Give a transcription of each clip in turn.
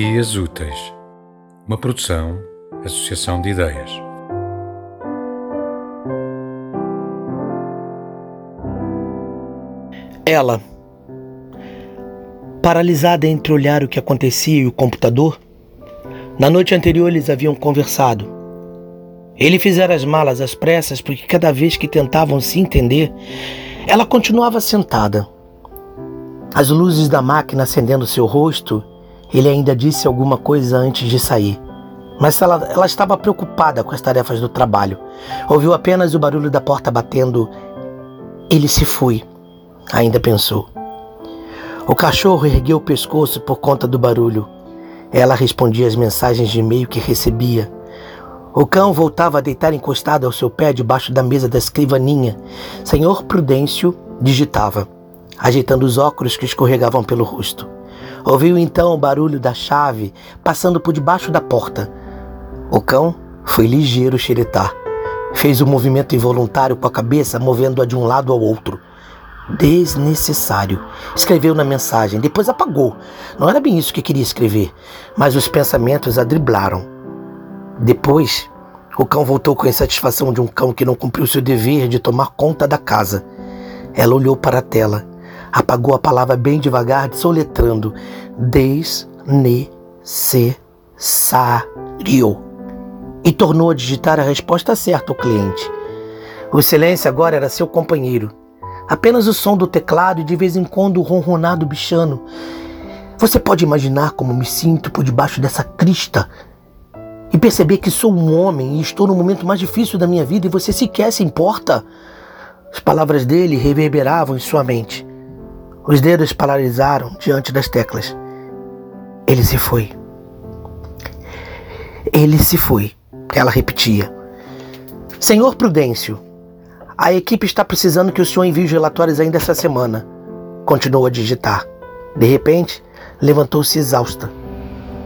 Dias Úteis, uma produção, associação de ideias. Ela, paralisada entre olhar o que acontecia e o computador, na noite anterior eles haviam conversado. Ele fizera as malas às pressas porque cada vez que tentavam se entender, ela continuava sentada. As luzes da máquina acendendo seu rosto ele ainda disse alguma coisa antes de sair, mas ela, ela estava preocupada com as tarefas do trabalho. Ouviu apenas o barulho da porta batendo. Ele se foi, ainda pensou. O cachorro ergueu o pescoço por conta do barulho. Ela respondia às mensagens de e-mail que recebia. O cão voltava a deitar encostado ao seu pé debaixo da mesa da escrivaninha. Senhor Prudêncio digitava, ajeitando os óculos que escorregavam pelo rosto. Ouviu então o barulho da chave passando por debaixo da porta. O cão foi ligeiro xeretar. Fez um movimento involuntário com a cabeça, movendo-a de um lado ao outro. Desnecessário. Escreveu na mensagem, depois apagou. Não era bem isso que queria escrever, mas os pensamentos a driblaram. Depois, o cão voltou com a insatisfação de um cão que não cumpriu seu dever de tomar conta da casa. Ela olhou para a tela apagou a palavra bem devagar, soletrando desnecessário e tornou a digitar a resposta certa ao cliente. O silêncio agora era seu companheiro. Apenas o som do teclado e de vez em quando o ronronar do bichano. Você pode imaginar como me sinto por debaixo dessa crista e perceber que sou um homem e estou no momento mais difícil da minha vida e você sequer se importa? As palavras dele reverberavam em sua mente. Os dedos paralisaram diante das teclas. Ele se foi. Ele se foi. Ela repetia. Senhor Prudêncio, a equipe está precisando que o senhor envie os relatórios ainda essa semana. Continuou a digitar. De repente, levantou-se exausta.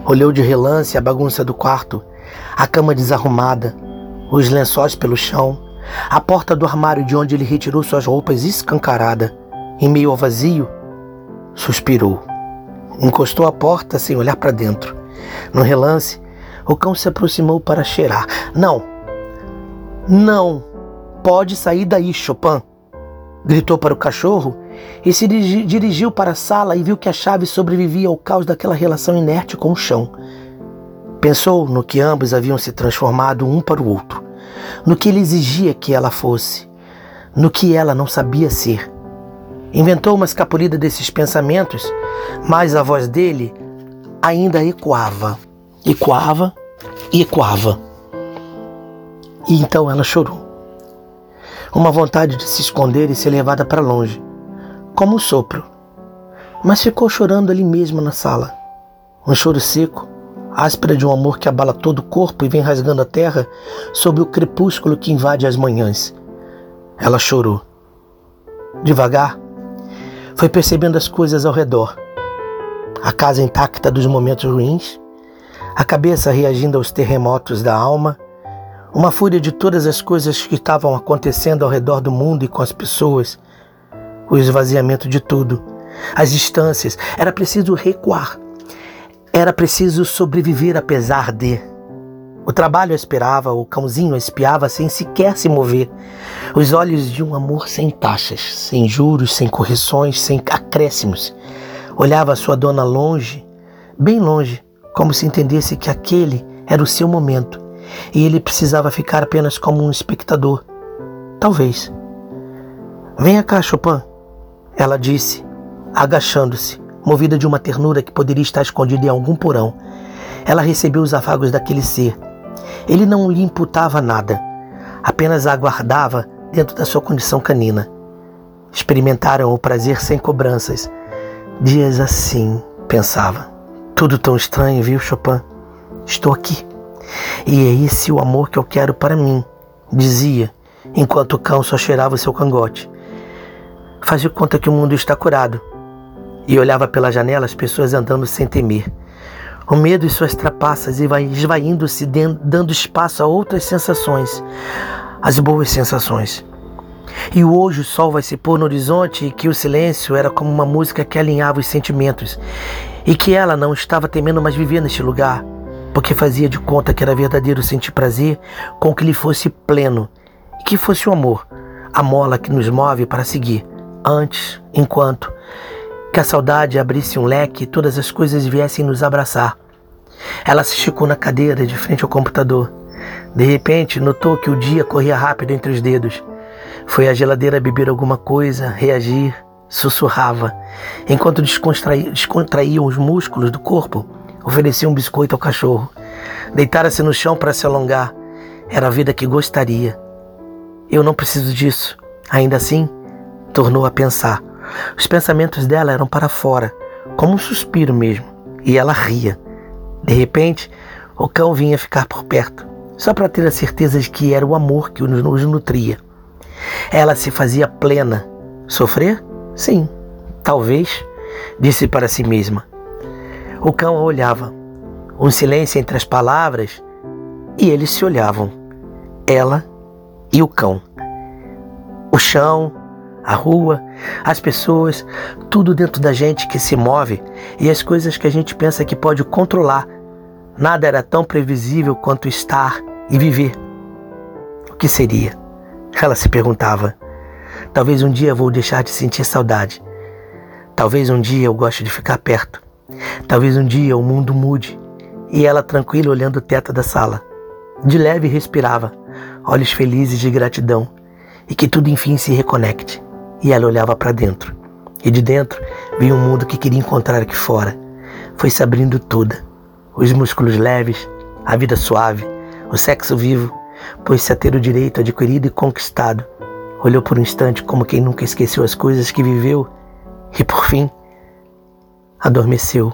Olhou de relance a bagunça do quarto, a cama desarrumada, os lençóis pelo chão, a porta do armário de onde ele retirou suas roupas escancarada. Em meio ao vazio, suspirou. Encostou a porta sem olhar para dentro. No relance, o cão se aproximou para cheirar. Não! Não! Pode sair daí, Chopin! Gritou para o cachorro e se dirigiu para a sala e viu que a chave sobrevivia ao caos daquela relação inerte com o chão. Pensou no que ambos haviam se transformado um para o outro, no que ele exigia que ela fosse, no que ela não sabia ser Inventou uma escapulida desses pensamentos, mas a voz dele ainda ecoava, ecoava e ecoava. E então ela chorou. Uma vontade de se esconder e ser levada para longe, como um sopro. Mas ficou chorando ali mesmo na sala. Um choro seco, áspera de um amor que abala todo o corpo e vem rasgando a terra sob o crepúsculo que invade as manhãs. Ela chorou. Devagar, foi percebendo as coisas ao redor. A casa intacta dos momentos ruins, a cabeça reagindo aos terremotos da alma, uma fúria de todas as coisas que estavam acontecendo ao redor do mundo e com as pessoas, o esvaziamento de tudo, as distâncias. Era preciso recuar, era preciso sobreviver apesar de. O trabalho esperava, o cãozinho espiava sem sequer se mover. Os olhos de um amor sem taxas, sem juros, sem correções, sem acréscimos. Olhava sua dona longe, bem longe, como se entendesse que aquele era o seu momento e ele precisava ficar apenas como um espectador. Talvez. Venha cá, Chopin, ela disse, agachando-se, movida de uma ternura que poderia estar escondida em algum porão. Ela recebeu os afagos daquele ser ele não lhe imputava nada, apenas aguardava dentro da sua condição canina. Experimentaram o prazer sem cobranças. Dias assim, pensava. Tudo tão estranho, viu, Chopin? Estou aqui. E é esse o amor que eu quero para mim, dizia, enquanto o cão só cheirava o seu cangote. Fazia conta que o mundo está curado. E olhava pela janela as pessoas andando sem temer. O medo e suas trapaças e vai esvaindo-se, dando espaço a outras sensações, as boas sensações. E hoje o sol vai se pôr no horizonte e que o silêncio era como uma música que alinhava os sentimentos e que ela não estava temendo mais viver neste lugar, porque fazia de conta que era verdadeiro sentir prazer com que lhe fosse pleno e que fosse o amor, a mola que nos move para seguir, antes, enquanto que a saudade abrisse um leque e todas as coisas viessem nos abraçar. Ela se esticou na cadeira de frente ao computador. De repente, notou que o dia corria rápido entre os dedos. Foi à geladeira beber alguma coisa, reagir, sussurrava. Enquanto descontraía, descontraía os músculos do corpo, oferecia um biscoito ao cachorro. Deitara-se no chão para se alongar. Era a vida que gostaria. Eu não preciso disso. Ainda assim, tornou a pensar. Os pensamentos dela eram para fora, como um suspiro mesmo, e ela ria. De repente, o cão vinha ficar por perto, só para ter a certeza de que era o amor que nos nutria. Ela se fazia plena. Sofrer? Sim, talvez, disse para si mesma. O cão a olhava. Um silêncio entre as palavras e eles se olhavam. Ela e o cão. O chão, a rua, as pessoas, tudo dentro da gente que se move e as coisas que a gente pensa que pode controlar. Nada era tão previsível quanto estar e viver. O que seria? Ela se perguntava. Talvez um dia vou deixar de sentir saudade. Talvez um dia eu goste de ficar perto. Talvez um dia o mundo mude. E ela tranquila olhando o teto da sala. De leve respirava, olhos felizes de gratidão, e que tudo enfim se reconecte. E ela olhava para dentro. E de dentro via um mundo que queria encontrar aqui fora. Foi se abrindo toda. Os músculos leves, a vida suave, o sexo vivo, pôs-se a ter o direito adquirido e conquistado. Olhou por um instante como quem nunca esqueceu as coisas que viveu e, por fim, adormeceu